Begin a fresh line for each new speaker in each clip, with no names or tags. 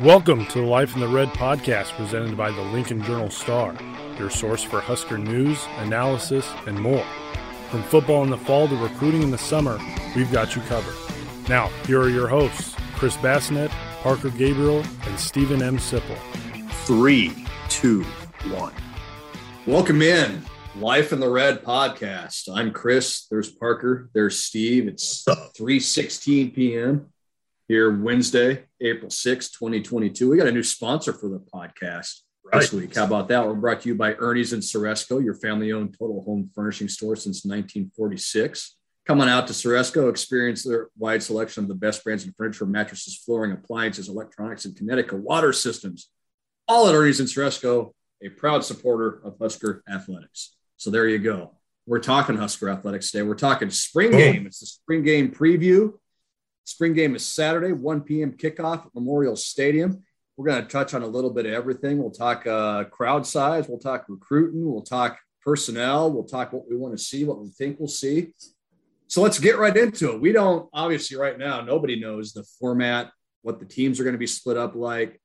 Welcome to the Life in the Red podcast presented by the Lincoln Journal Star, your source for Husker news, analysis, and more. From football in the fall to recruiting in the summer, we've got you covered. Now, here are your hosts, Chris Basnett, Parker Gabriel, and Steven M. Sipple.
Three, two, one.
Welcome in. Life in the Red podcast. I'm Chris. There's Parker. There's Steve. It's 3:16 p.m. here Wednesday, April 6, 2022. We got a new sponsor for the podcast
Right.
this week. How about that? We're brought to you by Ernie's and Ceresco, your family-owned total home furnishing store since 1946. Come on out to Ceresco, experience their wide selection of the best brands in furniture, mattresses, flooring, appliances, electronics, and Connecticut water systems. All at Ernie's and Ceresco, a proud supporter of Husker athletics. So there you go. We're talking Husker athletics today. We're talking spring game. It's the spring game preview. Spring game is Saturday, 1 p.m. kickoff at Memorial Stadium. We're going to touch on a little bit of everything. We'll talk uh, crowd size. We'll talk recruiting. We'll talk personnel. We'll talk what we want to see, what we think we'll see. So let's get right into it. We don't, obviously, right now, nobody knows the format, what the teams are going to be split up like,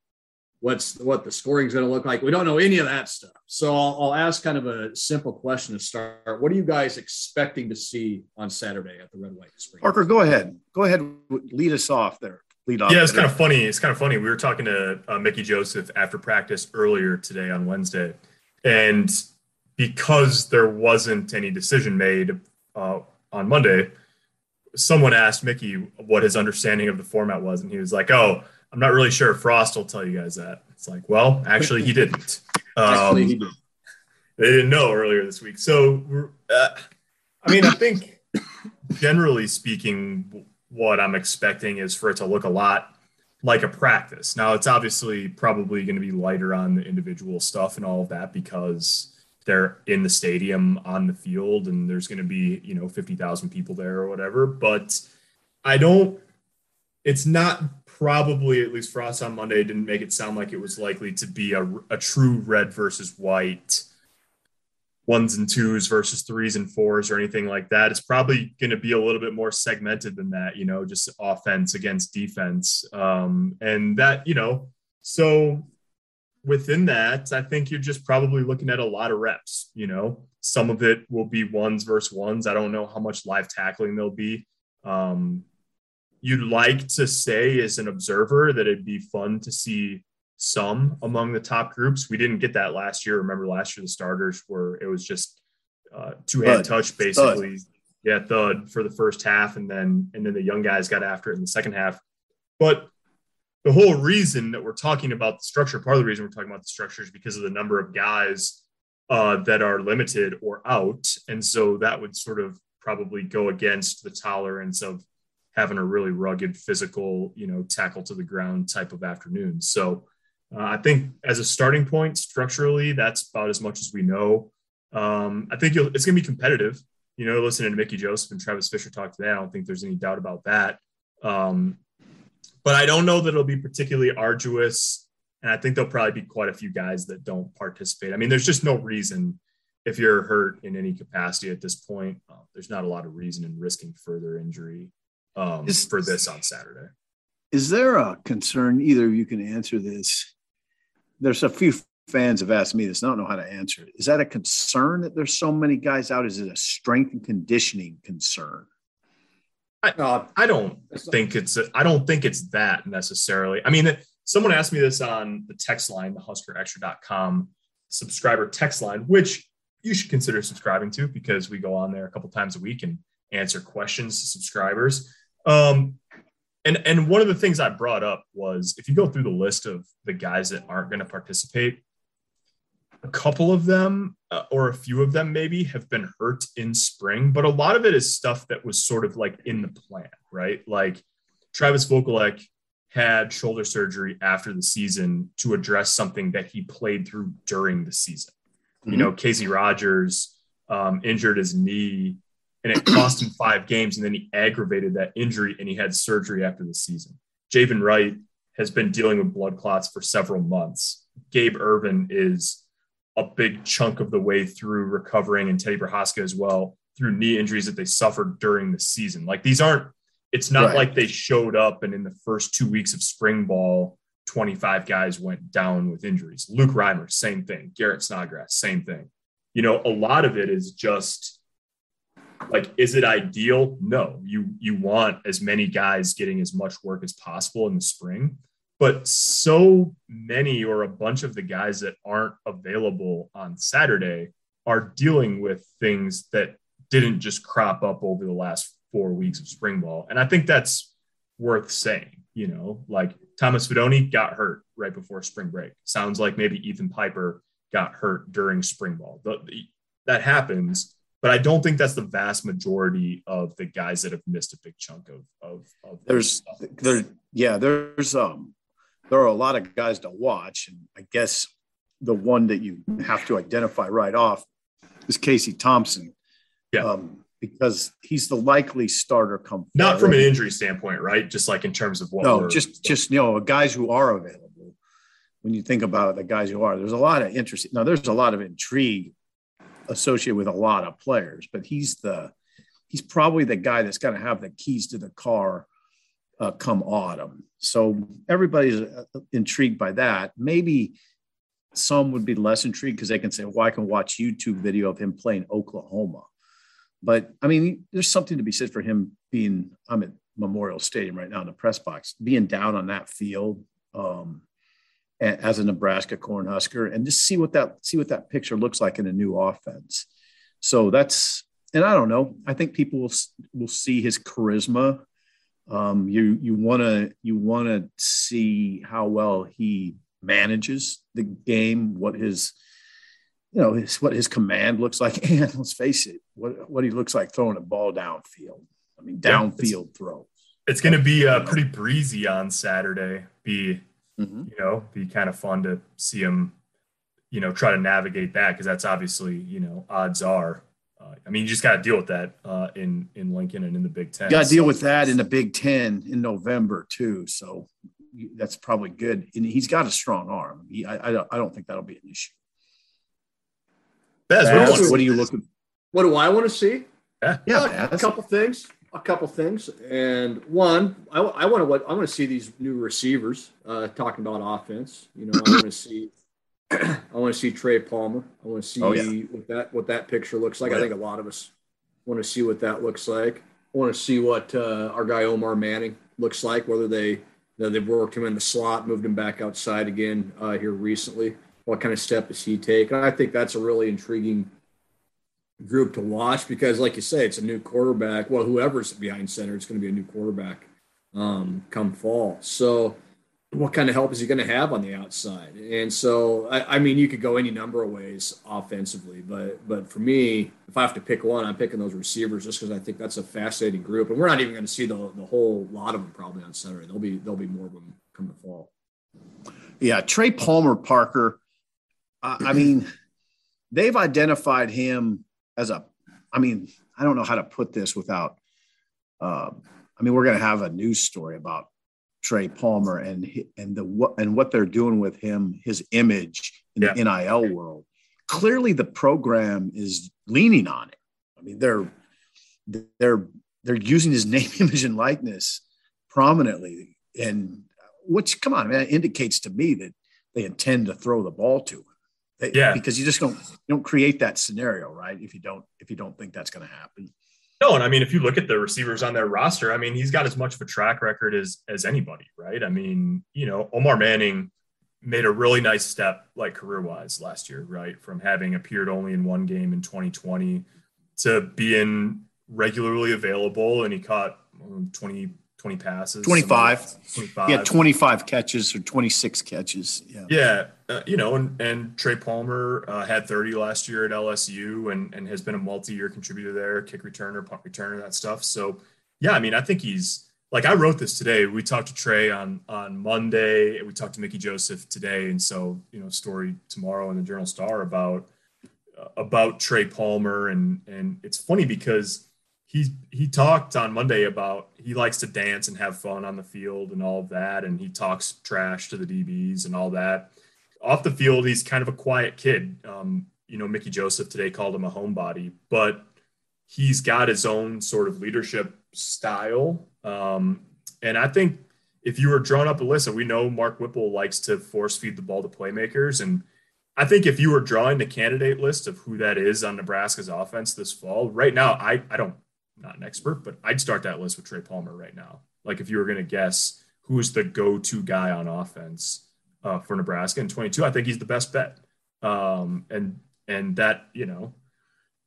what's what the scoring is going to look like. We don't know any of that stuff. So I'll, I'll ask kind of a simple question to start. What are you guys expecting to see on Saturday at the Red White Spring?
Parker, go ahead. Go ahead. Lead us off there. Lead off.
Yeah, it's
there.
kind of funny. It's kind of funny. We were talking to uh, Mickey Joseph after practice earlier today on Wednesday, and because there wasn't any decision made uh, on Monday, someone asked Mickey what his understanding of the format was, and he was like, "Oh, I'm not really sure. Frost will tell you guys that." It's like, well, actually, he didn't.
Actually,
Um,
he
they didn't know earlier this week. So, uh, I mean, I think generally speaking, what I'm expecting is for it to look a lot like a practice. Now, it's obviously probably going to be lighter on the individual stuff and all of that because they're in the stadium on the field and there's going to be, you know, 50,000 people there or whatever. But I don't, it's not probably, at least for us on Monday, didn't make it sound like it was likely to be a, a true red versus white ones and twos versus threes and fours or anything like that. It's probably going to be a little bit more segmented than that, you know, just offense against defense. Um, and that, you know, so within that, I think you're just probably looking at a lot of reps, you know, some of it will be ones versus ones. I don't know how much live tackling there'll be. Um, you'd like to say as an observer that it'd be fun to see some among the top groups. We didn't get that last year. Remember last year the starters were it was just uh, two hand touch basically. Yeah, thud for the first half, and then and then the young guys got after it in the second half. But the whole reason that we're talking about the structure, part of the reason we're talking about the structure is because of the number of guys uh, that are limited or out, and so that would sort of probably go against the tolerance of having a really rugged physical, you know, tackle to the ground type of afternoon. So uh, I think as a starting point, structurally, that's about as much as we know. Um, I think it's going to be competitive. You know, listening to Mickey Joseph and Travis Fisher talk today, I don't think there's any doubt about that. Um, but I don't know that it'll be particularly arduous. And I think there'll probably be quite a few guys that don't participate. I mean, there's just no reason if you're hurt in any capacity at this point, uh, there's not a lot of reason in risking further injury um,
Is-
for this on Saturday.
Is there a concern? Either you can answer this. There's a few fans have asked me this. and I don't know how to answer it. Is that a concern that there's so many guys out? Is it a strength and conditioning concern?
Uh,
I don't think it's I don't think it's that necessarily. I mean, someone asked me this on the text line, the huskerextra.com subscriber text line, which you should consider subscribing to because we go on there a couple times a week and answer questions to subscribers. Um, and and one of the things I brought up was if you go through the list of the guys that aren't going to participate, a couple of them uh, or a few of them maybe have been hurt in spring, but a lot of it is stuff that was sort of like in the plan, right? Like Travis Vokolek had shoulder surgery after the season to address something that he played through during the season. You know, Casey Rogers um, injured his knee and it cost him five games, and then he aggravated that injury and he had surgery after the season. Javin Wright has been dealing with blood clots for several months. Gabe Ervin is a big chunk of the way through recovering, and Teddy Prochazka as well through knee injuries that they suffered during the season. Like these aren't, it's not
Right.
like they showed up and in the first two weeks of spring ball 25 guys went down with injuries. Luke Reimer, same thing. Garrett Snodgrass, same thing. You know, a lot of it is just like, is it ideal? No. You you want as many guys getting as much work as possible in the spring, but so many or a bunch of the guys that aren't available on Saturday are dealing with things that didn't just crop up over the last four weeks of spring ball. And I think that's worth saying. You know, like Thomas Fidone got hurt right before spring break. Sounds like maybe Ethan Piper got hurt during spring ball. That happens, but I don't think that's the vast majority of the guys that have missed a big chunk of of, of
there's there yeah there's um there are a lot of guys to watch and I guess the one that you have to identify right off is Casey Thompson.
Yeah.
Um, because he's the likely starter come
not from an injury standpoint right just like in terms of what
no just just you know guys who are available when you think about the guys who are there's a lot of interest now there's a lot of intrigue associated with a lot of players but he's the he's probably the guy that's going to have the keys to the car uh, come autumn so everybody's uh, intrigued by that maybe some would be less intrigued because they can say well i can watch youtube video of him playing oklahoma but I mean, there's something to be said for him being. I'm at Memorial Stadium right now in the press box, being down on that field um, as a Nebraska Cornhusker, and just see what that see what that picture looks like in a new offense. So that's, and I don't know. I think people will will see his charisma. Um, you you want to you want to see how well he manages the game, what his you know his, what his command looks like, and let's face it, what what he looks like throwing a ball downfield. I mean, downfield yeah, throw.
It's going to be uh, pretty breezy on Saturday. Be mm-hmm. you know be kind of fun to see him, you know, try to navigate that because that's obviously you know odds are. Uh, I mean, you just got to deal with that uh, in in Lincoln and in the Big Ten.
Got to deal with that in the Big Ten in November too. So that's probably good. And he's got a strong arm. He, I, I don't, I don't think that'll be an issue.
Baz, what, what are you looking? What do I want to see?
Yeah,
yeah a couple things. A couple things, and one, I, I want to I want to see these new receivers uh, talking about offense. You know, I want to see I want to see Trey Palmer. I want to see oh, yeah. what that what that picture looks like. Right. I think a lot of us want to see what that looks like. I want to see what uh, our guy Omar Manning looks like. Whether they you know, they've worked him in the slot, moved him back outside again uh, here recently what kind of step does he take? And I think that's a really intriguing group to watch because, like you say, it's a new quarterback. Well, whoever's behind center, it's going to be a new quarterback um, come fall. So, what kind of help is he going to have on the outside? And so, I, I, mean, you could go any number of ways offensively, but but for me, if I have to pick one, I'm picking those receivers just because I think that's a fascinating group, and we're not even going to see the the whole lot of them probably on Saturday. There'll be there'll be more of them come the fall.
Yeah, Trey Palmer Parker I mean, they've identified him as a. I mean, I don't know how to put this without. Uh, I mean, we're going to have a news story about Trey Palmer and and the what and what they're doing with him, his image in yeah. the NIL world. Clearly, the program is leaning on it. I mean, they're they're they're using his name, image, and likeness prominently, and which, come on, man, indicates to me that they intend to throw the ball to him
yeah.
because you just don't you don't create that scenario right? If you don't if you don't think that's going to happen.
No and i mean if you look at the receivers on their roster i mean he's got as much of a track record as as anybody right? I mean you know omar manning made a really nice step like career wise last year right? From having appeared only in one game in 2020 to being regularly available and he caught um, 20 20 passes
25 25 yeah 25 catches or 26 catches
yeah. Yeah uh, you know and and trey palmer uh, had 30 last year at lsu and and has been a multi-year contributor there kick returner punt returner that stuff. So yeah i mean i think he's like i wrote this today. We talked to trey on on monday. We talked to mickey joseph today. And so you know story tomorrow in the journal star about uh, about trey palmer. And and it's funny because he he talked on Monday about he likes to dance and have fun on the field and all of that, and he talks trash to the DBs and all that. Off the field, he's kind of a quiet kid. Um, you know, Mickey Joseph today called him a homebody, but he's got his own sort of leadership style, um, and I think if you were drawing up a list, and we know Mark Whipple likes to force feed the ball to playmakers, and I think if you were drawing the candidate list of who that is on Nebraska's offense this fall, right now, I I don't not an expert, but I'd start that list with Trey Palmer right now. Like if you were going to guess who's the go-to guy on offense uh, for Nebraska in 22, I think he's the best bet. Um, and and that you know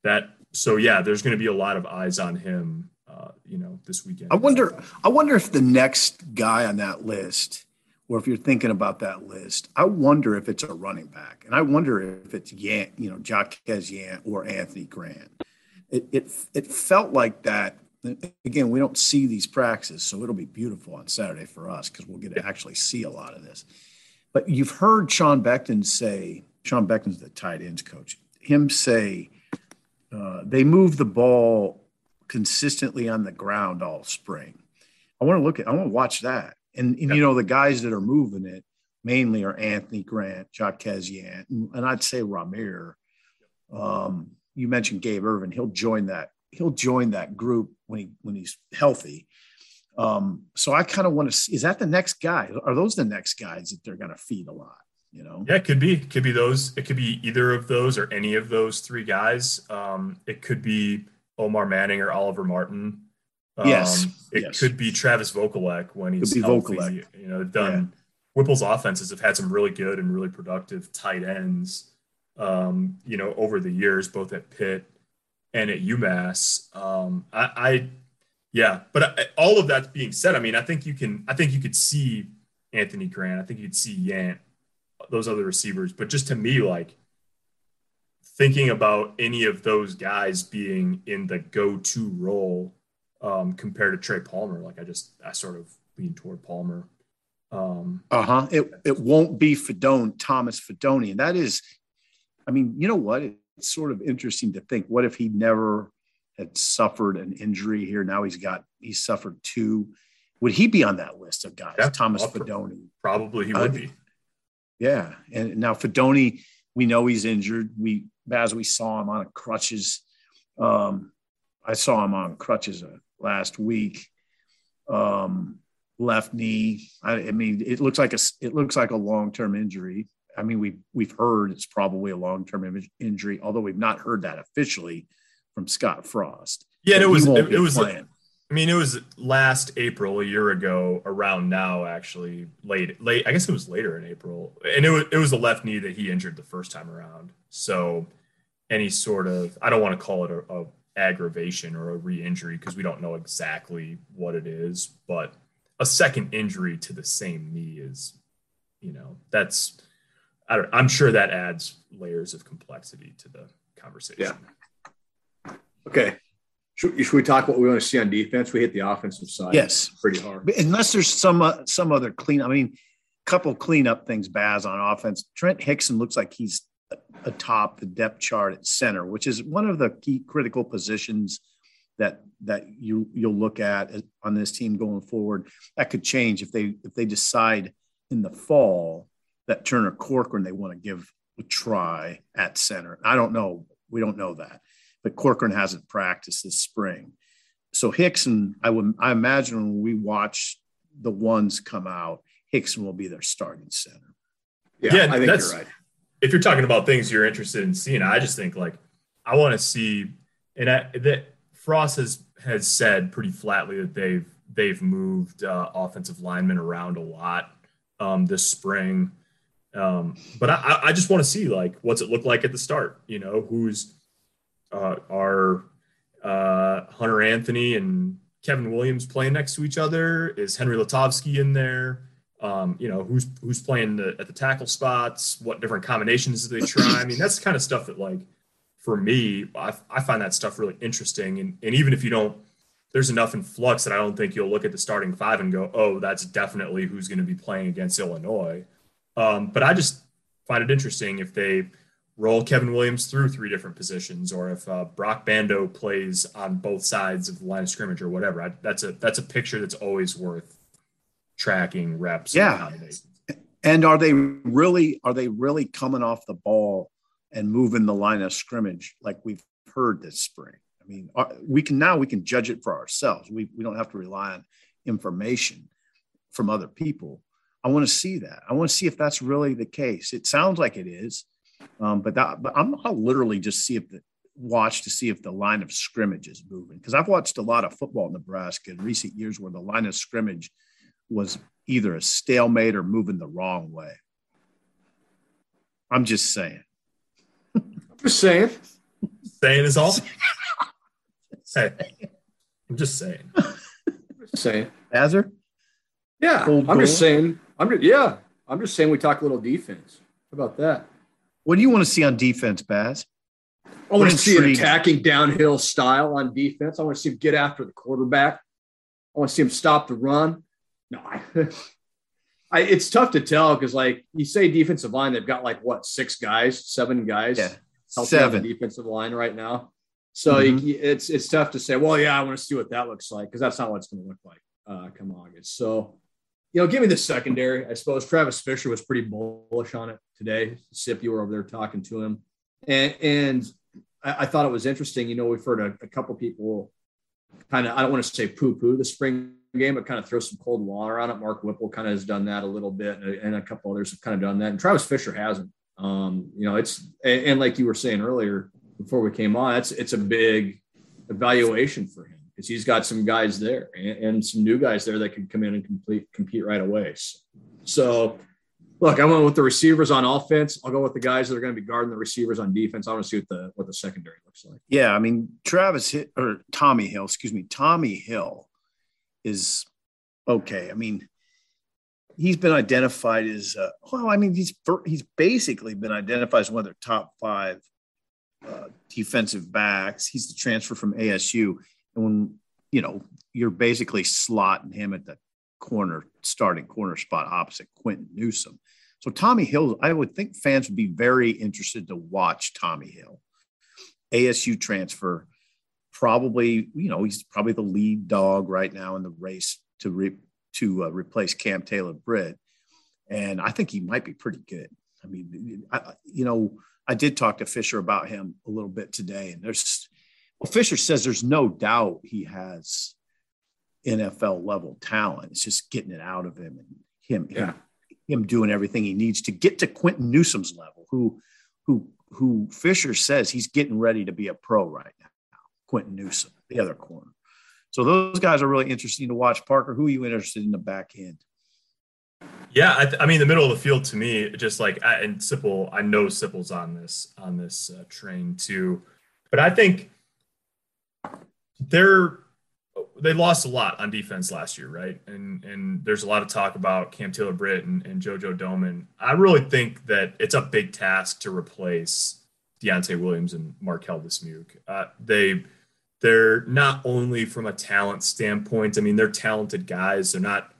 that so yeah, there's going to be a lot of eyes on him. Uh, you know, this weekend.
I wonder. I wonder if the next guy on that list, or if you're thinking about that list, I wonder if it's a running back, and I wonder if it's Yant, you know, Jaquez Yant or Anthony Grant. It, it it felt like that. Again, we don't see these practices, so it'll be beautiful on Saturday for us because we'll get to actually see a lot of this. But you've heard Sean Beckton say, Sean Beckton's the tight ends coach, him say uh, they move the ball consistently on the ground all spring. I want to look at, I want to watch that. And, and you know, the guys that are moving it mainly are Anthony Grant, Jaquez Yant, and, and I'd say Rahmir. Um, you mentioned Gabe Ervin. He'll join that. He'll join that group when he when he's healthy. Um, so I kind of want to see, is that the next guy? Are those the next guys that they're going to feed a lot? you know
yeah it could be it could be those it could be either of those or any of those three guys um it could be omar manning or oliver martin
um, yes
it
yes.
could be travis vokolek when he's healthy Vokolek. you know done yeah. whipple's offenses have had some really good and really productive tight ends um you know over the years both at pitt and at umass um i, I yeah but I, all of that being said i mean i think you can i think you could see anthony grant i think you'd see yant those other receivers. But just to me, like thinking about any of those guys being in the go-to role um, compared to Trey Palmer, like I just I sort of lean toward Palmer. Um,
uh huh. It it won't be Fidone Thomas Fidone, and that is, I mean, you know what? It's sort of interesting to think. What if he never had suffered an injury here? Now he's got he's suffered two. Would he be on that list of guys? Yeah, Thomas Fidone.
Probably he would uh, be.
Yeah, and now Fidone, we know he's injured. We as we saw him on crutches. Um, I saw him on crutches uh, last week. Um, left knee. I, I, mean, it looks like a it looks like a long term injury. I mean, we've we've heard it's probably a long term injury, although we've not heard that officially from Scott Frost.
Yeah, it was it, it was playing. I mean, it was last April, a year ago, around now, actually, late, late. I guess it was later in April, and it was it was the left knee that he injured the first time around. So, any sort of I don't want to call it a, a aggravation or a re-injury because we don't know exactly what it is, but a second injury to the same knee is, you know, that's I don't. I'm sure that adds layers of complexity to the conversation.
Yeah. Okay. Should, should, we talk what we want to see on defense? We hit the offensive side.
Yes,
pretty hard.
But unless there's some uh, some other clean. I mean, a couple cleanup things. Baz on offense. Trent Hixson looks like he's atop the depth chart at center, which is one of the key critical positions that that you you'll look at on this team going forward. That could change if they if they decide in the fall that Turner Corcoran they want to give a try at center. I don't know. We don't know that but Corcoran hasn't practiced this spring. So Hixson, I would I imagine when we watch the ones come out, Hixson will be their starting center.
Yeah, yeah I think you're right. If you're talking about things you're interested in seeing, I just think like I want to see, and I, that Frost has has said pretty flatly that they've they've moved uh, offensive linemen around a lot um, this spring. Um, but I, I just want to see like what's it look like at the start. You know, who's uh, are uh, Hunter Anthony and Kevin Williams playing next to each other? Is Henry Lutovsky in there? Um, you know, who's who's playing the, at the tackle spots? What different combinations do they try? I mean, that's the kind of stuff that, like, for me, I, I find that stuff really interesting. And, and even if you don't, there's enough in flux that I don't think you'll look at the starting five and go, oh, that's definitely who's going to be playing against Illinois. Um, but I just find it interesting if they – roll Kevin Williams through three different positions, or if uh, Brock Bando plays on both sides of the line of scrimmage or whatever. I, that's a that's a picture that's always worth tracking reps.
Yeah. And are they really are they really coming off the ball and moving the line of scrimmage like we've heard this spring? I mean, we can now we can judge it for ourselves. We we don't have to rely on information from other people. I want to see that. I want to see if that's really the case. It sounds like it is, um, but that, but I'm I'll literally just see if the watch to see if the line of scrimmage is moving because I've watched a lot of football in Nebraska in recent years where the line of scrimmage was either a stalemate or moving the wrong way. I'm just saying.
I'm just saying.
Saying is all. hey, I'm just saying.
Just saying.
Azar?
Yeah,
Cold
I'm just saying. I'm just, yeah, I'm just saying we talk a little defense. How about that?
What do you want to see on defense, Baz?
I want to see an attacking downhill style on defense. I want to see him get after the quarterback. I want to see him stop the run. No, I, I it's tough to tell because, like you say, defensive line, they've got like what six guys, seven guys
Yeah. Seven.
the defensive line right now. So
Mhm.
you- it's it's tough to say. Well, yeah, I want to see what that looks like because that's not what it's going to look like uh, come August. So, you know, give me the secondary. I suppose Travis Fisher was pretty bullish on it today. Sip, you were over there talking to him, and and I, I thought it was interesting. You know, we've heard a, a couple people kind of I don't want to say poo poo the spring game, but kind of throw some cold water on it. Mark Whipple kind of has done that a little bit, and, and a couple others have kind of done that. And Travis Fisher hasn't. Um, you know, it's and, and like you were saying earlier before we came on, it's it's a big evaluation for him because he's got some guys there and, and some new guys there that can come in and complete compete right away. So, look, I went with the receivers on offense. I'll go with the guys that are going to be guarding the receivers on defense. I want to see what the what the secondary looks like.
Yeah, I mean Travis or Tommy Hill, excuse me, Tommy Hill is okay. I mean, he's been identified as uh, well. I mean, he's he's basically been identified as one of their top five uh, defensive backs. He's the transfer from ASU, and when you know you're basically slotting him at the corner starting corner spot opposite Quinton Newsome. So Tommy Hill, I would think fans would be very interested to watch Tommy Hill. ASU transfer, probably, you know, he's probably the lead dog right now in the race to re, to uh, replace Cam Taylor Britt, and I think he might be pretty good. I mean, I, you know, I did talk to Fisher about him a little bit today, and there's well, Fisher says there's no doubt he has NFL level talent. It's just getting it out of him and him,
Yeah.
him, him doing everything he needs to get to Quinton Newsome's level, who who who Fisher says he's getting ready to be a pro right now. Quinton Newsome, the other corner. So those guys are really interesting to watch. Parker, who are you interested in the back end?
Yeah, I, th- I mean, the middle of the field to me, just like I, and Sipple, I know Sipple's on this on this uh, train too, but I think they're they lost a lot on defense last year, right? And and there's a lot of talk about Cam Taylor Britt and, and JoJo Domann. I really think that it's a big task to replace Deontai Williams and Marquel Dismuke. Uh, they they're not only from a talent standpoint. I mean, they're talented guys. They're not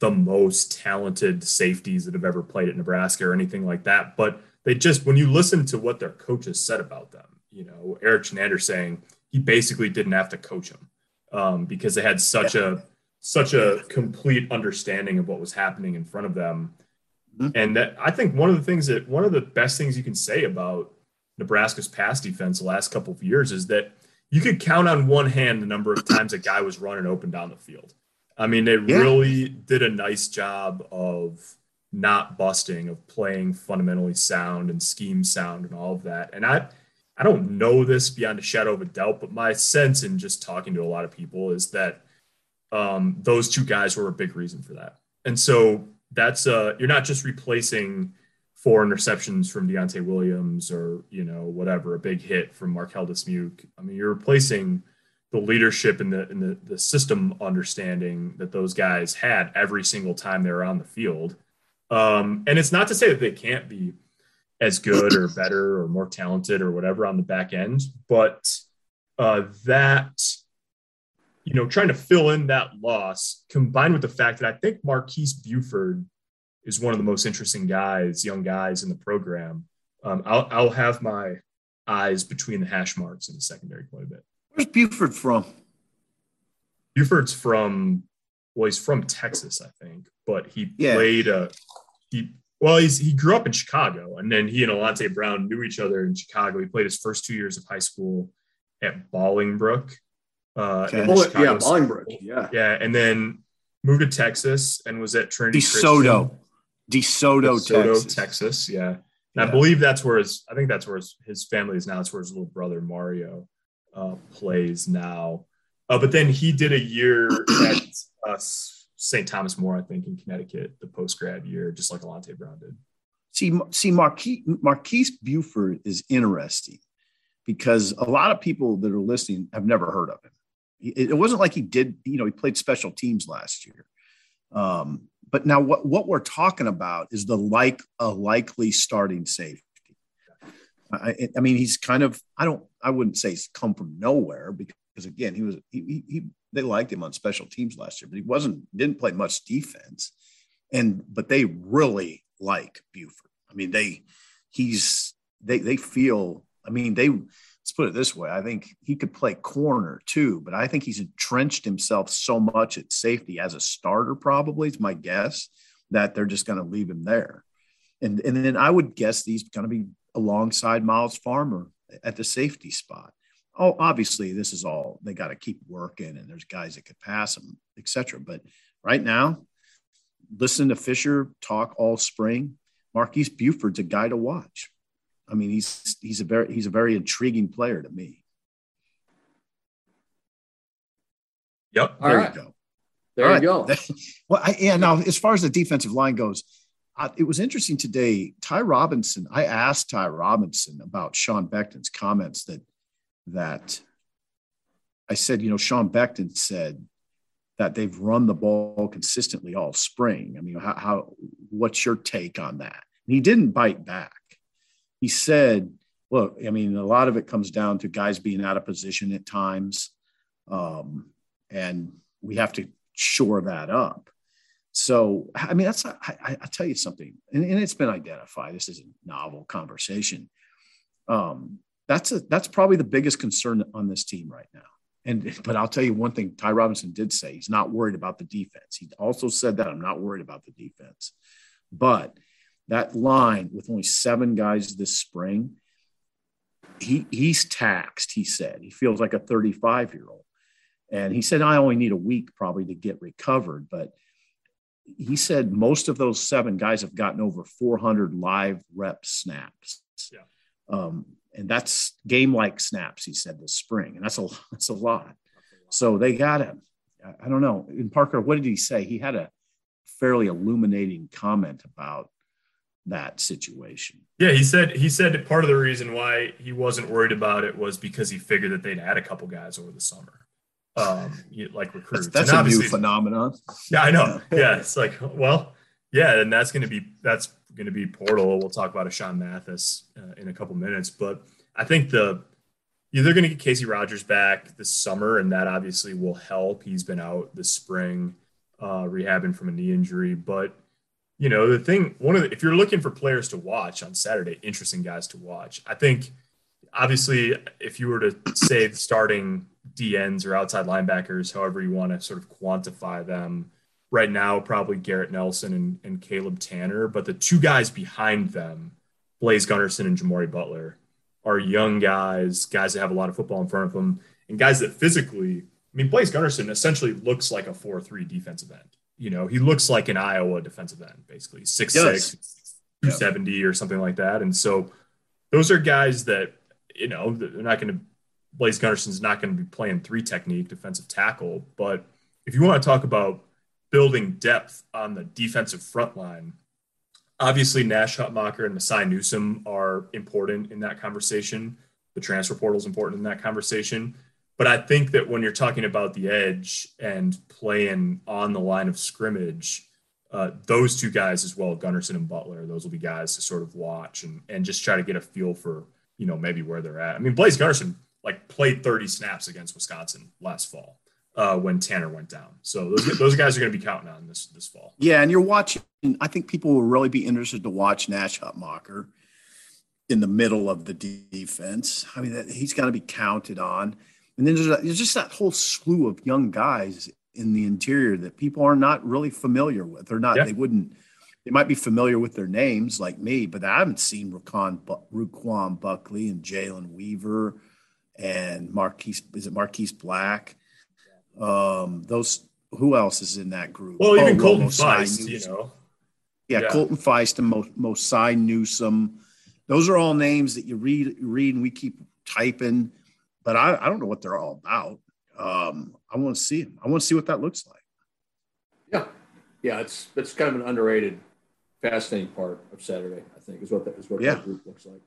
the most talented safeties that have ever played at Nebraska or anything like that. But they just, when you listen to what their coaches said about them, you know, Erik Chinander saying he basically didn't have to coach them um, because they had such a such a complete understanding of what was happening in front of them.
Mhm.
And that I think one of the things that one of the best things you can say about Nebraska's pass defense the last couple of years is that you could count on one hand the number of times a guy was running open down the field. I mean, they
Yeah.
really did a nice job of not busting, of playing fundamentally sound and scheme sound and all of that. And I, I don't know this beyond a shadow of a doubt, but my sense in just talking to a lot of people is that um, those two guys were a big reason for that. And so that's uh, you're not just replacing four interceptions from Deontai Williams or you know whatever a big hit from Marquel Dismuke. I mean, you're replacing the leadership and the and the, the system understanding that those guys had every single time they were on the field. Um, and it's not to say that they can't be as good or better or more talented or whatever on the back end, but uh, that you know trying to fill in that loss combined with the fact that I think Marquise Buford is one of the most interesting guys, young guys in the program. Um, I'll, I'll have my eyes between the hash marks in the secondary quite a bit.
Where's Buford from?
Buford's from well, he's from Texas, I think, but he
Yeah.
played a he well, he's he grew up in Chicago, and then he and Alante Brown knew each other in Chicago. He played his first two years of high school at Bolingbrook. Uh,
Okay.
in the
Bull-
Chicago
yeah, Bolingbrook. Yeah.
yeah, and then moved to Texas and was at Trinity.
DeSoto, DeSoto,
DeSoto
Texas.
Texas. Yeah. And I believe that's where his, I think that's where his, his family is now. That's where his little brother Mario uh, plays now. Uh, but then he did a year at uh, St. Thomas More, I think, in Connecticut, the post grad year, just like Alante Brown did.
See, see, Marquise, Marquise Buford is interesting because a lot of people that are listening have never heard of him. It, wasn't like he did, you know, he played special teams last year. Um, but now what, what we're talking about is the like a likely starting safety. I, I mean, he's kind of, I don't, I wouldn't say he's come from nowhere because again, he was, he, he they liked him on special teams last year, but he wasn't, didn't play much defense. And, but they really like Buford. I mean, they, he's, they, they feel, I mean, they, let's put it this way. I think he could play corner too, but I think he's entrenched himself so much at safety as a starter, probably, it's my guess, that they're just going to leave him there. And, and then I would guess he's going to be alongside Myles Farmer at the safety spot. Oh, obviously, this is all they got to keep working, and there's guys that could pass them, etc. But right now, listen to Fisher talk all spring. Marquise Buford's a guy to watch. I mean, he's he's a very he's a very intriguing player to me.
Yep.
All
there
right.
you go.
There
All
you go.
right. well, I, yeah. Now, as far as the defensive line goes, uh, it was interesting today. Ty Robinson. I asked Ty Robinson about Sean Beckton's comments that that I said, you know, Sean Beckton said that they've run the ball consistently all spring. I mean, how, how what's your take on that? And he didn't bite back. He said, look, I mean, a lot of it comes down to guys being out of position at times. Um, and we have to shore that up. So, I mean, that's, I, I, I tell you something, and, and it's been identified. This is a novel conversation. Um, that's a, that's probably the biggest concern on this team right now. And, but I'll tell you one thing, Ty Robinson did say he's not worried about the defense. He also said that I'm not worried about the defense, but that line with only seven guys this spring, he he's taxed. He said he feels like a 35 year old, and he said I only need a week probably to get recovered. But he said most of those seven guys have gotten over 400 live rep snaps.
Yeah.
Um, and that's game like snaps. He said this spring, and that's a that's a lot. So they got him. I don't know. In Parker, what did he say? He had a fairly illuminating comment about that situation.
Yeah, he said he said part of the reason why he wasn't worried about it was because he figured that they'd add a couple guys over the summer, um, like recruits.
That's, that's a new phenomenon.
Yeah, I know. Yeah, it's like, well, yeah, and that's going to be that's going to be portal. We'll talk about a Sean Mathis uh, in a couple minutes, but I think the yeah, they're going to get Casey Rogers back this summer, and that obviously will help. He's been out this spring, uh, rehabbing from a knee injury, but you know the thing one of the, if you're looking for players to watch on Saturday, interesting guys to watch. I think obviously if you were to say starting DNs or outside linebackers, however you want to sort of quantify them, right now probably Garrett Nelson and, and Caleb Tanner, but the two guys behind them, Blaise Gunnerson and Jimari Butler, are young guys, guys that have a lot of football in front of them, and guys that physically, I mean, Blaise Gunnerson essentially looks like a 4 3 defensive end. You know, he looks like an Iowa defensive end, basically 6'6,
does.
270 or something like that. And so those are guys that, you know, they're not going to, Blaise Gunnerson's not going to be playing three technique defensive tackle. But if you want to talk about building depth on the defensive front line, obviously Nash Hutmacher and Masai Newsom are important in that conversation. The transfer portal is important in that conversation. But I think that when you're talking about the edge and playing on the line of scrimmage, uh, those two guys as well, Gunnerson and Butler, those will be guys to sort of watch and, and just try to get a feel for, you know, maybe where they're at. I mean, Blaise Gunnerson like played 30 snaps against Wisconsin last fall uh, when Tanner went down. So those, those guys are going to be counting on this this fall.
Yeah, and you're watching. I think people will really be interested to watch Nash Hutmacher in the middle of the defense. I mean, that, he's got to be counted on. And then there's, a, there's just that whole slew of young guys in the interior that people are not really familiar with. They're not.
Yeah.
They wouldn't. They might be familiar with their names like me, but I haven't seen Raquan, Ruquan Buckley and Jalen Weaver and Marquise. Is it Marquise Black? Um, those who else is in that group?
Well, even oh, Colton Feist, you know.
Yeah, yeah, Colton Feist and Mo- Mosiah Newsome. Those are all names that you read, read, and we keep typing, but I, I don't know what they're all about. Um, I want to see them. I want to see what that looks like.
Yeah, yeah, it's it's kind of an underrated, fascinating part of Saturday. I think is what that is what yeah. that group looks like.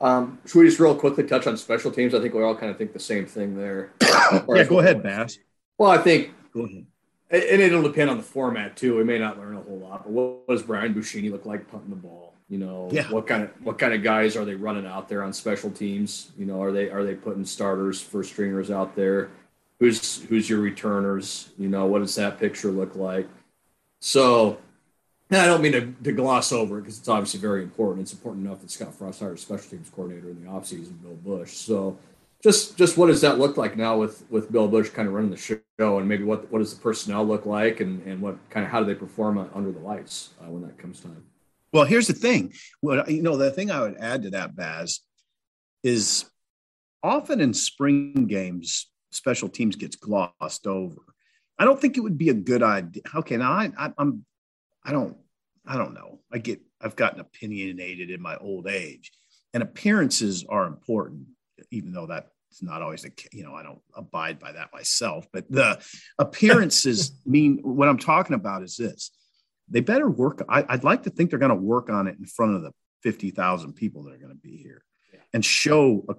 Um, should we just real quickly touch on special teams? I think we all kind of think the same thing there.
yeah, go ahead, Bass.
Well, I think go ahead. And it'll depend on the format too. We may not learn a whole lot. But what does Brian Buschini look like punting the ball? You know, yeah. what kind of what kind of guys are they running out there on special teams? You know, are they are they putting starters, first stringers out there? Who's who's your returners? You know, what does that picture look like? So, I don't mean to, to gloss over it because it's obviously very important. It's important enough that Scott Frost hired a special teams coordinator in the offseason, Bill Busch. So, just just what does that look like now with with Bill Busch kind of running the show, and maybe what what does the personnel look like, and and what kind of how do they perform under the lights uh, when that comes time?
Well, here's the thing. Well, you know, the thing I would add to that, Baz, is often in spring games, special teams gets glossed over. I don't think it would be a good idea. Okay, now I, I I'm I don't I don't know. I get I've gotten opinionated in my old age, and appearances are important even though that's not always the you know I don't abide by that myself. But the appearances mean what I'm talking about is this: they better work. I, would like to think they're going to work on it in front of the fifty thousand people that are going to be here, yeah. and show a,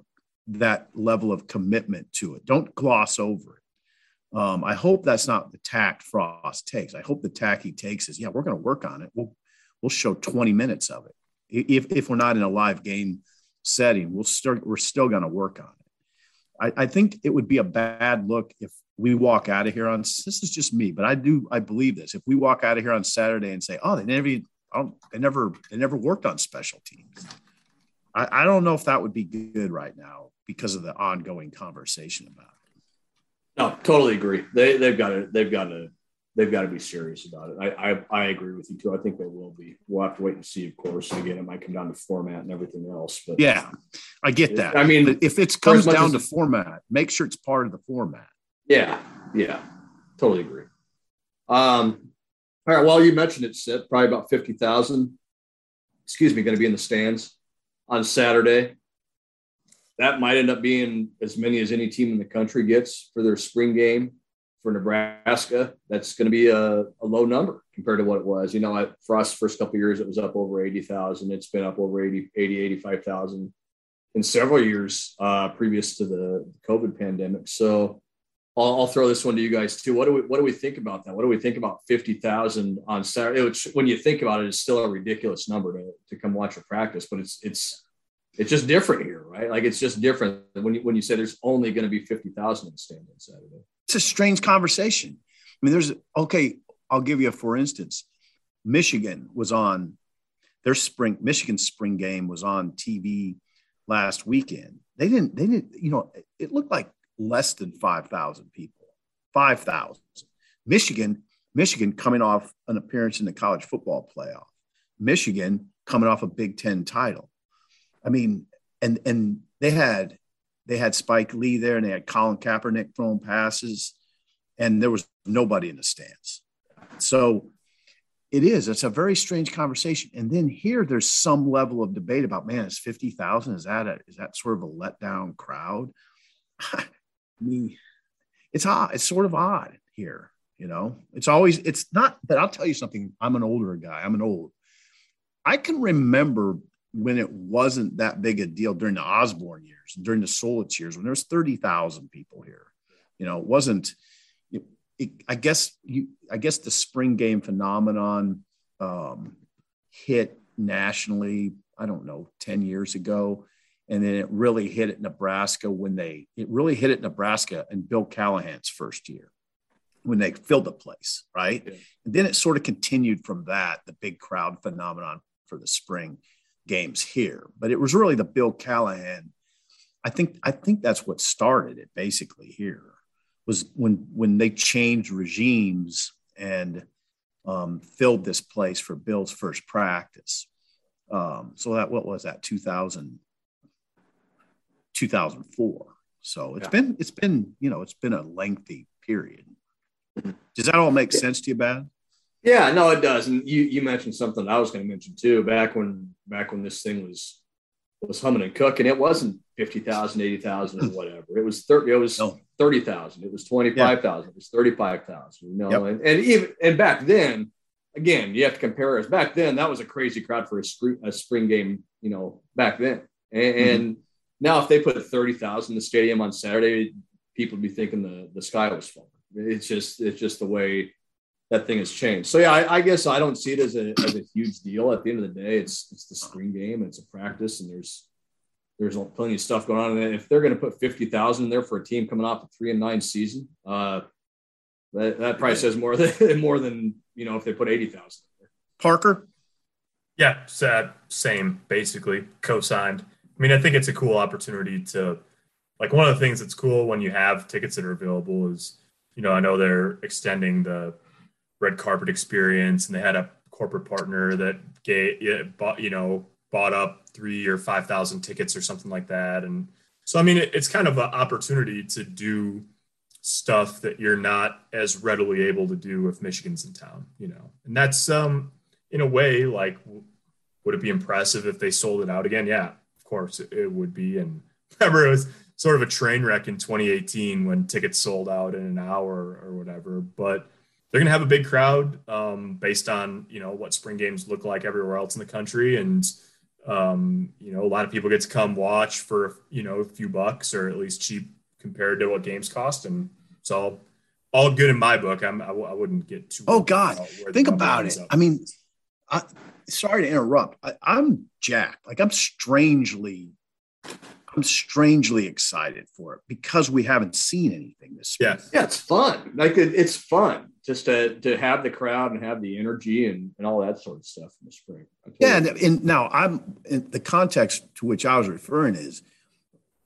that level of commitment to it. Don't gloss over it. Um, I hope that's not the tact Frost takes. I hope the tack he takes is, yeah, we're going to work on it. We'll we'll show 20 minutes of it. If if we're not in a live game setting, we'll start, we're still going to work on it. I, I, think it would be a bad look if we walk out of here on this is just me, but I do I believe this. If we walk out of here on Saturday and say, "Oh, they never, oh, they never, they never worked on special teams," I, I don't know if that would be good right now because of the ongoing conversation about it.
No, totally agree. They they've got to they've got to they've got to be serious about it. I, I, I agree with you too. I think they will be. We'll have to wait and see, of course. And again, it might come down to format and everything else. But
yeah, I get that. I mean, if it comes down to format, make sure it's part of the format.
Yeah, yeah, totally agree. Um, all right. Well, you mentioned it, Sip. Probably about fifty thousand. Excuse me, going to be in the stands on Saturday. That might end up being as many as any team in the country gets for their spring game for Nebraska, that's going to be a, a, low number compared to what it was. You know, for us, first couple years, it was up over 80,000. It's been up over 80, 80 85,000 in several years uh, previous to the COVID pandemic. So I'll, I'll, throw this one to you guys too. What do we, what do we think about that? What do we think about 50,000 on Saturday? Which when you think about it, it's still a ridiculous number to, to come watch a practice, but it's, it's, it's just different here, right? Like it's just different when you, when you say there's only going to be 50,000 in the stand on Saturday
it's a strange conversation. I mean, there's okay. I'll give you a for instance. Michigan was on their spring. Michigan's spring game was on TV last weekend. They didn't. They didn't. You know, it looked like less than five thousand people. Five thousand. Michigan. Michigan coming off an appearance in the college football playoff. Michigan coming off a Big Ten title. I mean, and and they had they had Spike Lee there and they had Colin Kaepernick throwing passes, and there was nobody in the stands. So it is. It's a very strange conversation. And then here, there's some level of debate about, man, is fifty thousand? Is that a, is that sort of a letdown crowd? I mean, it's odd. It's sort of odd here. You know, it's always. It's not. But I'll tell you something. I'm an older guy. I'm an old. I can remember when it wasn't that big a deal during the Osborne years, during the Solich years, when there was 30,000 people here, you know, it wasn't, it, it, I guess you, I guess the spring game phenomenon um, hit nationally, I don't know, 10 years ago. And then it really hit at Nebraska when they, it really hit at Nebraska in Bill Callahan's first year when they filled the place, right? Yeah. And then it sort of continued from that, the big crowd phenomenon for the spring games here. But it was really the Bill Callahan. I think I think that's what started it basically here was when when they changed regimes and um, filled this place for Bill's first practice. Um, so that what was that 2000 2004. So it's yeah. been it's been you know it's been a lengthy period. Does that all make sense to you, Bad?
Yeah, no, it does. And you you mentioned something I was going to mention too. Back when back when this thing was was humming and cooking, it wasn't 50,000, 80,000 or hmm. whatever. It was 30, it was
No.
30,000. It was 25,000. It was 35,000, you know,
Yep.
and, and even, and back then, again, you have to compare us back then. That was a crazy crowd for a spring, a spring game, you know, back then. And, mm-hmm. and now if they put 30,000 in the stadium on Saturday, people would be thinking the, the sky was falling. It's just, it's just the way that thing has changed. So yeah, I, I guess I don't see it as a, as a huge deal. At the end of the day, it's it's the spring game, it's a practice, and there's there's plenty of stuff going on. And if they're going to put fifty thousand in there for a team coming off a three and nine season, uh, that, that probably says more than more than you know if they put eighty thousand.
Parker?
Yeah, sad, same, basically, co signed. I mean, I think it's a cool opportunity to, like, one of the things that's cool when you have tickets that are available is, you know, I know they're extending the red carpet experience and they had a corporate partner that gave, bought, you know, bought up three or 5,000 tickets or something like that. And so, I mean, it, it's kind of an opportunity to do stuff that you're not as readily able to do if Michigan's in town, you know, and that's, um, in a way, like, would it be impressive if they sold it out again? Yeah, of course it, it would be. And remember, it was sort of a train wreck in 2018 when tickets sold out in an hour or whatever. But they're going to have a big crowd um, based on you know what spring games look like everywhere else in the country, and um, you know a lot of people get to come watch for you know a few bucks or at least cheap compared to what games cost, and it's all all good in my book. I'm, I, w- I wouldn't get too.
Oh God,
about
think about it.
up.
I mean, I, sorry to interrupt. I, I'm jacked. Like I'm strangely, I'm strangely excited for it because we haven't seen anything this spring.
Yeah.
Yeah, it's fun. Like it, it's fun just to to have the crowd and have the energy and, and all that sort of stuff in the spring.
Yeah, and, and now I'm in the context to which I was referring is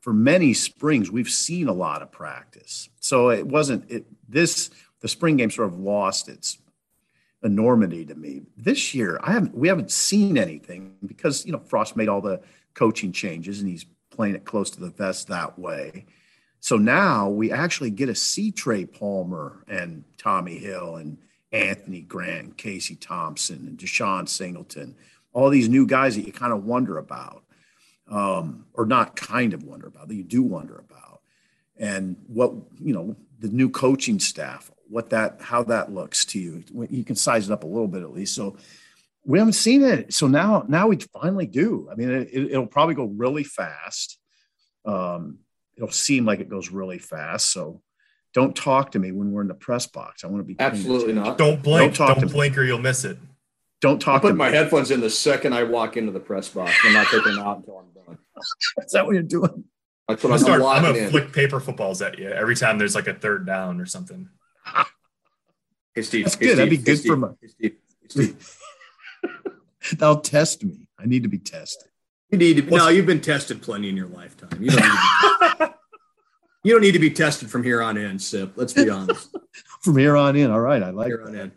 for many springs we've seen a lot of practice, so it wasn't it this the spring game sort of lost its enormity to me this year. I haven't we haven't seen anything because you know Frost made all the coaching changes and he's playing it close to the vest that way. So now we actually get to see Trey Palmer and Tommy Hill and Anthony Grant, and Casey Thompson, and Deshaun Singleton, all these new guys that you kind of wonder about, um, or not kind of wonder about, that you do wonder about. And what, you know, the new coaching staff, what that, how that looks to you. You can size it up a little bit at least. So we haven't seen it. So now, now we finally do. I mean, it, it'll probably go really fast. Um, it'll seem like it goes really fast. So don't talk to me when we're in the press box. I want to be
absolutely not.
don't blink,
Don't talk
don't,
to me.
blink, or you'll miss it.
Don't
I
talk to
put
me.
my headphones in the second I walk into the press box. I'm not taking them out until I'm done.
Is that what you're doing?
That's
I'm
what
gonna,
I'm,
start, I'm gonna
in.
flick paper footballs at you every time there's like a third down or something.
Hey Steve,
That's
hey,
good. That'd
Steve,
be
hey,
good for
Steve,
my-
hey, Steve, hey, Steve.
They'll test me. I need to be tested.
You need to,
What's-
no, you've been tested plenty in your lifetime. You don't need to be, you don't need to be tested from here on in, Sip. Let's be honest.
From here on in. All right. I like
Here on
that.
in.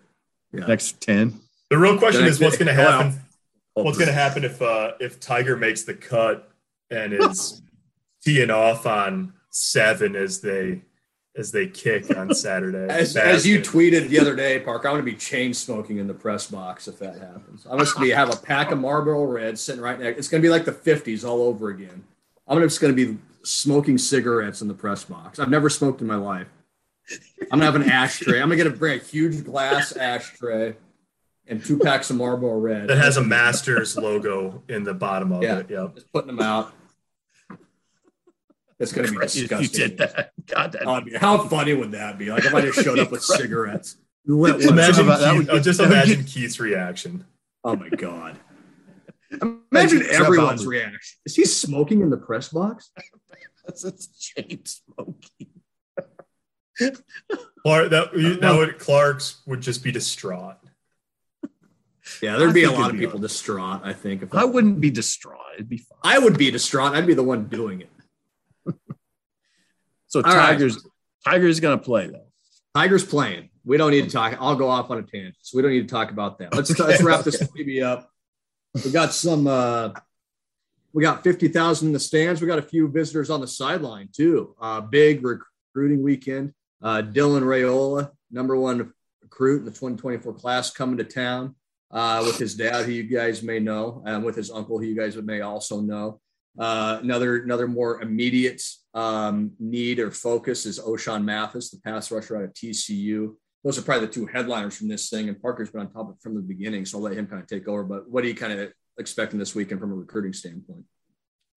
Yeah.
Oh,
Next 10.
The real question is what's going to
Well,
happen. What's going to happen if uh, if Tiger makes the cut and is teeing off on seven as they as they kick on Saturday?
As, as you tweeted the other day, Parker, I'm going to be chain smoking in the press box if that happens. I'm just going to have a pack of Marlboro Reds sitting right next. It's going to be like the 50s all over again. I'm just going to be smoking cigarettes in the press box. I've never smoked in my life. I'm going to have an ashtray. I'm going to get a bring a huge glass ashtray and two packs of Marlboro Red.
that has a Masters logo in the bottom of
Yeah.
it. Yep.
Just putting them out. It's going to be
If
disgusting.
you did that. God, that.
Oh, I mean, how funny would that be? Like if I just showed up with cigarettes. Lit ones.
Imagine,
about- that would
uh, just imagine Keith's reaction.
Oh my god! Imagine
Imagine
everyone's reaction. Is he smoking in the press box?
That's, that's chain smoking.
Clark, that, that would Clark's would just be distraught.
Yeah, there'd
I
be a lot of people distraught. I think if
I wouldn't be distraught. It'd be fine.
I would be distraught. I'd be the one doing it.
So
All right.
Tigers, Tigers going to play though.
Tigers playing. We don't need to talk. I'll go off on a tangent, so we don't need to talk about that. Let's
Okay.
let's wrap this maybe up. We got some. uh We got fifty thousand in the stands. We got a few visitors on the sideline too. Uh Big recruiting weekend. Uh Dylan Raiola number one recruit in the 2024 class, coming to town uh, with his dad, who you guys may know, and with his uncle, who you guys may also know. Uh, another another more immediate um, need or focus is Ochaun Mathis, the pass rusher out of TCU. Those are probably the two headliners from this thing, and Parker's been on top of it from the beginning, so I'll let him kind of take over. But what do you kind of expecting this weekend from a recruiting standpoint?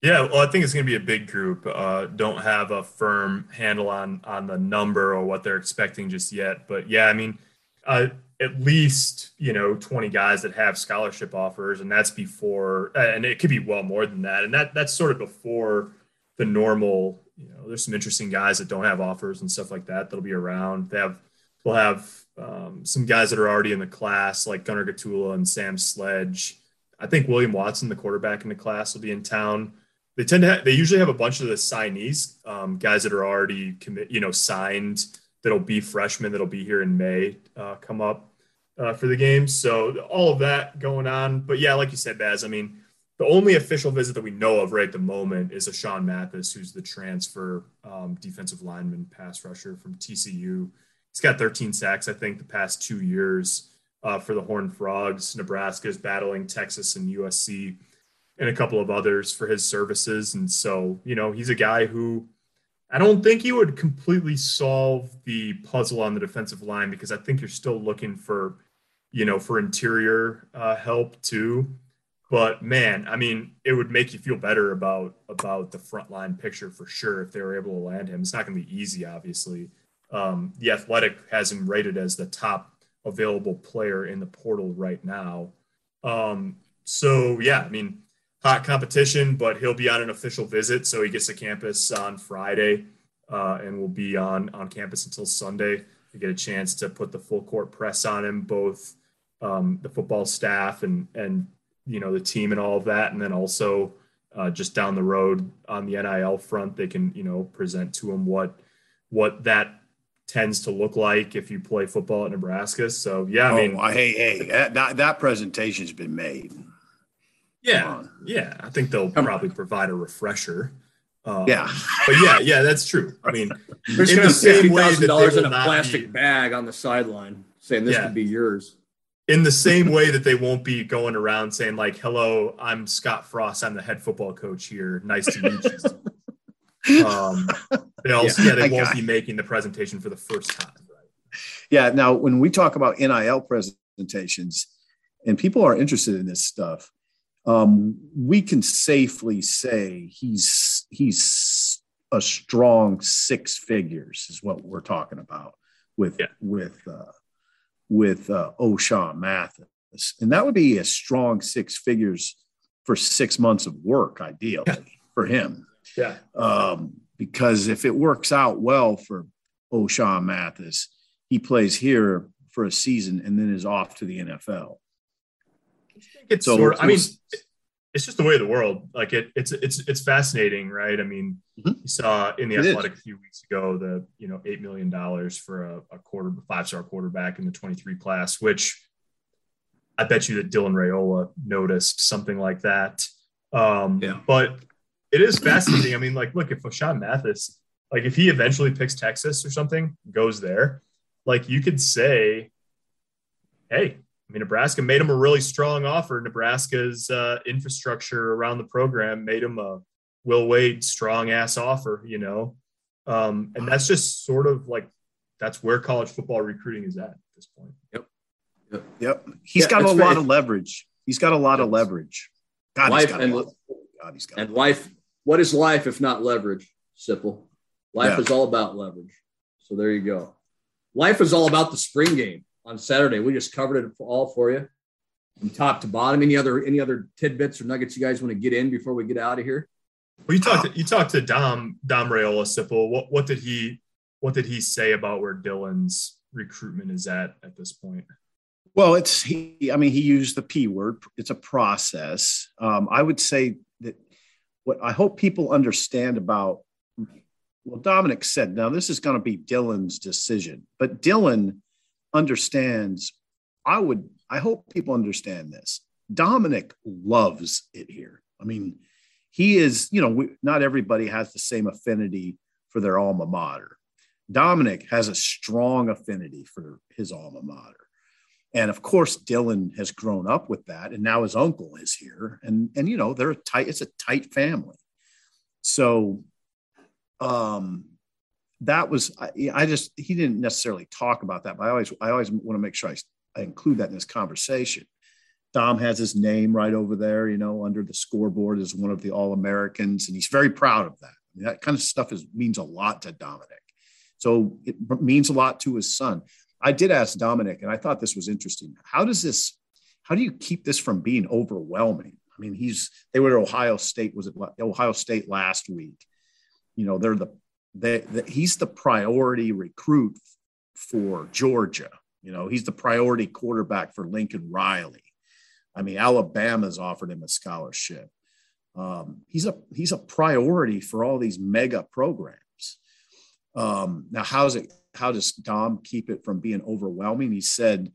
Yeah, well, I think it's going to be a big group. Uh, don't have a firm handle on on the number or what they're expecting just yet, but yeah, I mean, uh, at least you know 20 guys that have scholarship offers, and that's before, and it could be well more than that, and that that's sort of before the normal. You know, there's some interesting guys that don't have offers and stuff like that that'll be around. They have, we'll have um, some guys that are already in the class like Gunnar Gottula and Sam Sledge. I think William Watson, the quarterback in the class, will be in town they tend to have, they usually have a bunch of the signees, um, guys that are already commit, you know, signed that'll be freshmen that'll be here in May uh, come up uh, for the game. So all of that going on. But yeah, like you said, Baz, I mean, the only official visit that we know of right at the moment is Ochaun Mathis, who's the transfer um, defensive lineman pass rusher from TCU. He's got 13 sacks, I think, the past two years uh, for the Horned Frogs. Nebraska is battling Texas and USC and a couple of others for his services. And so, you know, he's a guy who I don't think he would completely solve the puzzle on the defensive line because I think you're still looking for, you know, for interior uh, help too. But man, I mean, it would make you feel better about about the front line picture for sure if they were able to land him. It's not going to be easy, obviously. Um, the Athletic has him rated as the top available player in the portal right now. Um, so yeah, I mean, hot competition, but he'll be on an official visit. So he gets to campus on Friday uh, and will be on, on campus until Sunday to get a chance to put the full court press on him, both um, the football staff and, and, you know, the team and all of that. And then also uh, just down the road on the NIL front, they can, you know, present to him what, what that tends to look like if you play football at Nebraska. So yeah, I mean,
oh, hey, hey, that, that presentation's been made.
Yeah, yeah. I think they'll Come probably on. provide a refresher.
Um, yeah,
but yeah, yeah, that's true. I mean,
there's going to be fifty thousand dollars in a plastic be, bag on the sideline saying this yeah. could be yours.
In the same way that they won't be going around saying like, "Hello, I'm Scott Frost. I'm the head football coach here. Nice to meet you." um, they also, yeah, yeah they won't be making the presentation for the first time. Right?
Yeah. Now, when we talk about NIL presentations, and people are interested in this stuff, um, we can safely say he's he's a strong six figures is what we're talking about with yeah. with uh, with uh, Ochaun Mathis, and that would be a strong six figures for six months of work, ideally yeah. for him.
Yeah,
um, because if it works out well for Ochaun Mathis, he plays here for a season and then is off to the NFL
it's so sort of, I mean, it's just the way of the world. Like it, it's it's it's fascinating, right? I mean, mm-hmm. you saw in the it athletic is. a few weeks ago the you know eight million dollars for a, a quarter five star quarterback in the twenty three class, which I bet you that Dylan Raiola noticed something like that. Um, yeah. But it is fascinating. I mean, like, look, if Sean Mathis, like, if he eventually picks Texas or something, goes there, like, you could say, hey, I mean, Nebraska made him a really strong offer. Nebraska's uh, infrastructure around the program made him a Will Wade strong ass offer, you know. Um, and that's just sort of like that's where college football recruiting is at at this point.
Yep. Yep. yep. He's yeah, got a lot of leverage. He's got a lot of leverage.
God, life and, God, he's got and life. What is life if not leverage? Simple. Life yeah. is all about leverage. So there you go. Life is all about the spring game on Saturday. We just covered it all for you from top to bottom. Any other any other tidbits or nuggets you guys want to get in before we get out of here?
Well, you talked to, you talked to Dom Dom Raiola Sipple. What what did he what did he say about where Dylan's recruitment is at at this point?
Well, it's he. I mean, he used the p word. It's a process. Um, I would say that what I hope people understand about well, Dominic said, now this is going to be Dylan's decision, but Dylan understands, I would, I hope people understand this. Dominic loves it here. I mean, he is, you know, we, not everybody has the same affinity for their alma mater. Dominic has a strong affinity for his alma mater. And of course, Dylan has grown up with that, and now his uncle is here, and and you know they're a tight. It's a tight family. So, um, that was I, I just he didn't necessarily talk about that, but I always I always want to make sure I, I include that in this conversation. Dom has his name right over there, you know, under the scoreboard as one of the All Americans, and he's very proud of that. I mean, that kind of stuff is means a lot to Dominic. So it means a lot to his son. I did ask Dominic, and I thought this was interesting. How does this, how do you keep this from being overwhelming? I mean, he's they were at Ohio State, was it Ohio State last week? You know, they're the, they, the he's the priority recruit for Georgia. You know, he's the priority quarterback for Lincoln Riley. I mean, Alabama's offered him a scholarship. Um, he's a he's a priority for all these mega programs. Um, now, how's it? How does Dom keep it from being overwhelming? He said,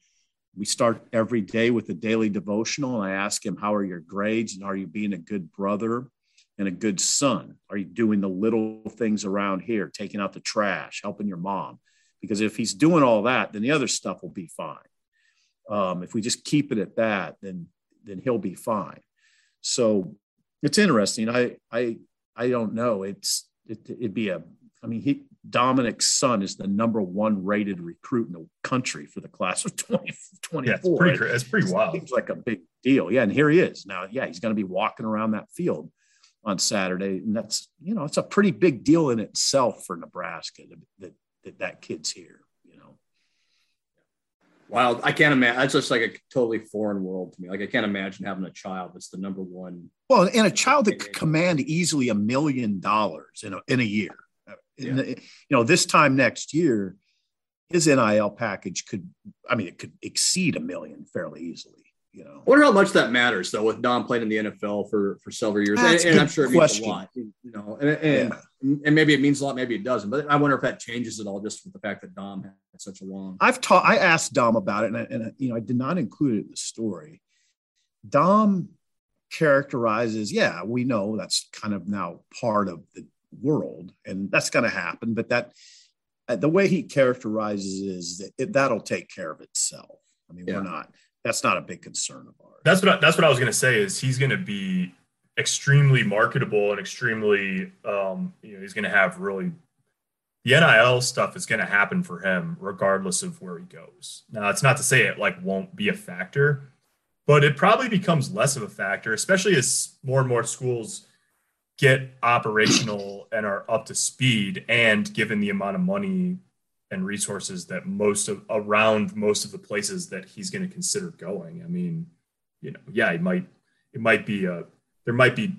"We start every day with a daily devotional, and I ask him, "How are your grades? And are you being a good brother and a good son? Are you doing the little things around here, taking out the trash, helping your mom? Because if he's doing all that, then the other stuff will be fine. Um, if we just keep it at that, then then he'll be fine. So it's interesting. I I I don't know. It's it, it'd be a. I mean, he Dominic's son is the number one rated recruit in the country for the class of 2024. Yeah,
it's pretty, it's pretty wild.
Seems like a big deal. Yeah, and here he is now. Yeah, he's going to be walking around that field on Saturday, and that's you know it's a pretty big deal in itself for Nebraska that that, that, kid's here.
You know, wow, I can't imagine. That's just like a totally foreign world to me. Like I can't imagine having a child that's the number one.
Well, and a child that could command easily a million dollars in a in a year. Uh, yeah. The, you know, this time next year, his NIL package could. I mean, it could exceed a million fairly easily. You know,
I wonder how much that matters though. With Dom playing in the NFL for for several years, and, and, I'm sure it question. means a lot. You know, and and, yeah. and, maybe it means a lot, maybe it doesn't. But I wonder if that changes at all, just with the fact that Dom had such a long.
I've taught. I asked Dom about it, and, I, and you know, I did not include it in the story. Dom characterizes, yeah, we know that's kind of now part of the world, and that's going to happen. But that uh, the way he characterizes is that it, that'll take care of itself. I mean, yeah. we're not that's not a big concern of ours.
That's what I, that's what I was going to say. Is he's going to be extremely marketable and extremely, um, you know, he's going to have really the NIL stuff is going to happen for him regardless of where he goes. Now, it's not to say it like won't be a factor, but it probably becomes less of a factor, especially as more and more schools get operational and are up to speed and given the amount of money and resources that most of around most of the places that he's going to consider going. I mean, you know, yeah, it might it might be a there might be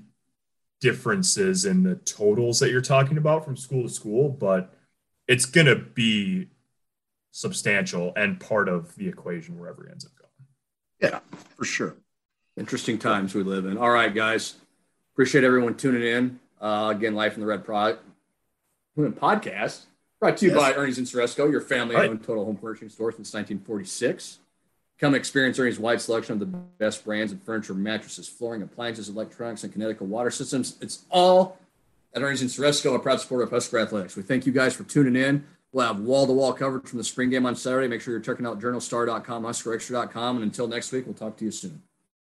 differences in the totals that you're talking about from school to school, but it's going to be substantial and part of the equation wherever he ends up going.
Yeah, for sure.
Interesting times we live in. All right, guys. Appreciate everyone tuning in. Uh, again, Life in the Red Pro- podcast. Brought to you yes. by Ernie's and Ceresco, your family owned right. total home furnishing store since 1946. Come experience Ernie's wide selection of the best brands of furniture, mattresses, flooring, appliances, electronics, and Connecticut water systems. It's all at Ernie's and Ceresco, a proud supporter of Husker Athletics. We thank you guys for tuning in. We'll have wall to wall coverage from the spring game on Saturday. Make sure you're checking out journalstar.com, huskerextra.com. And until next week, we'll talk to you soon.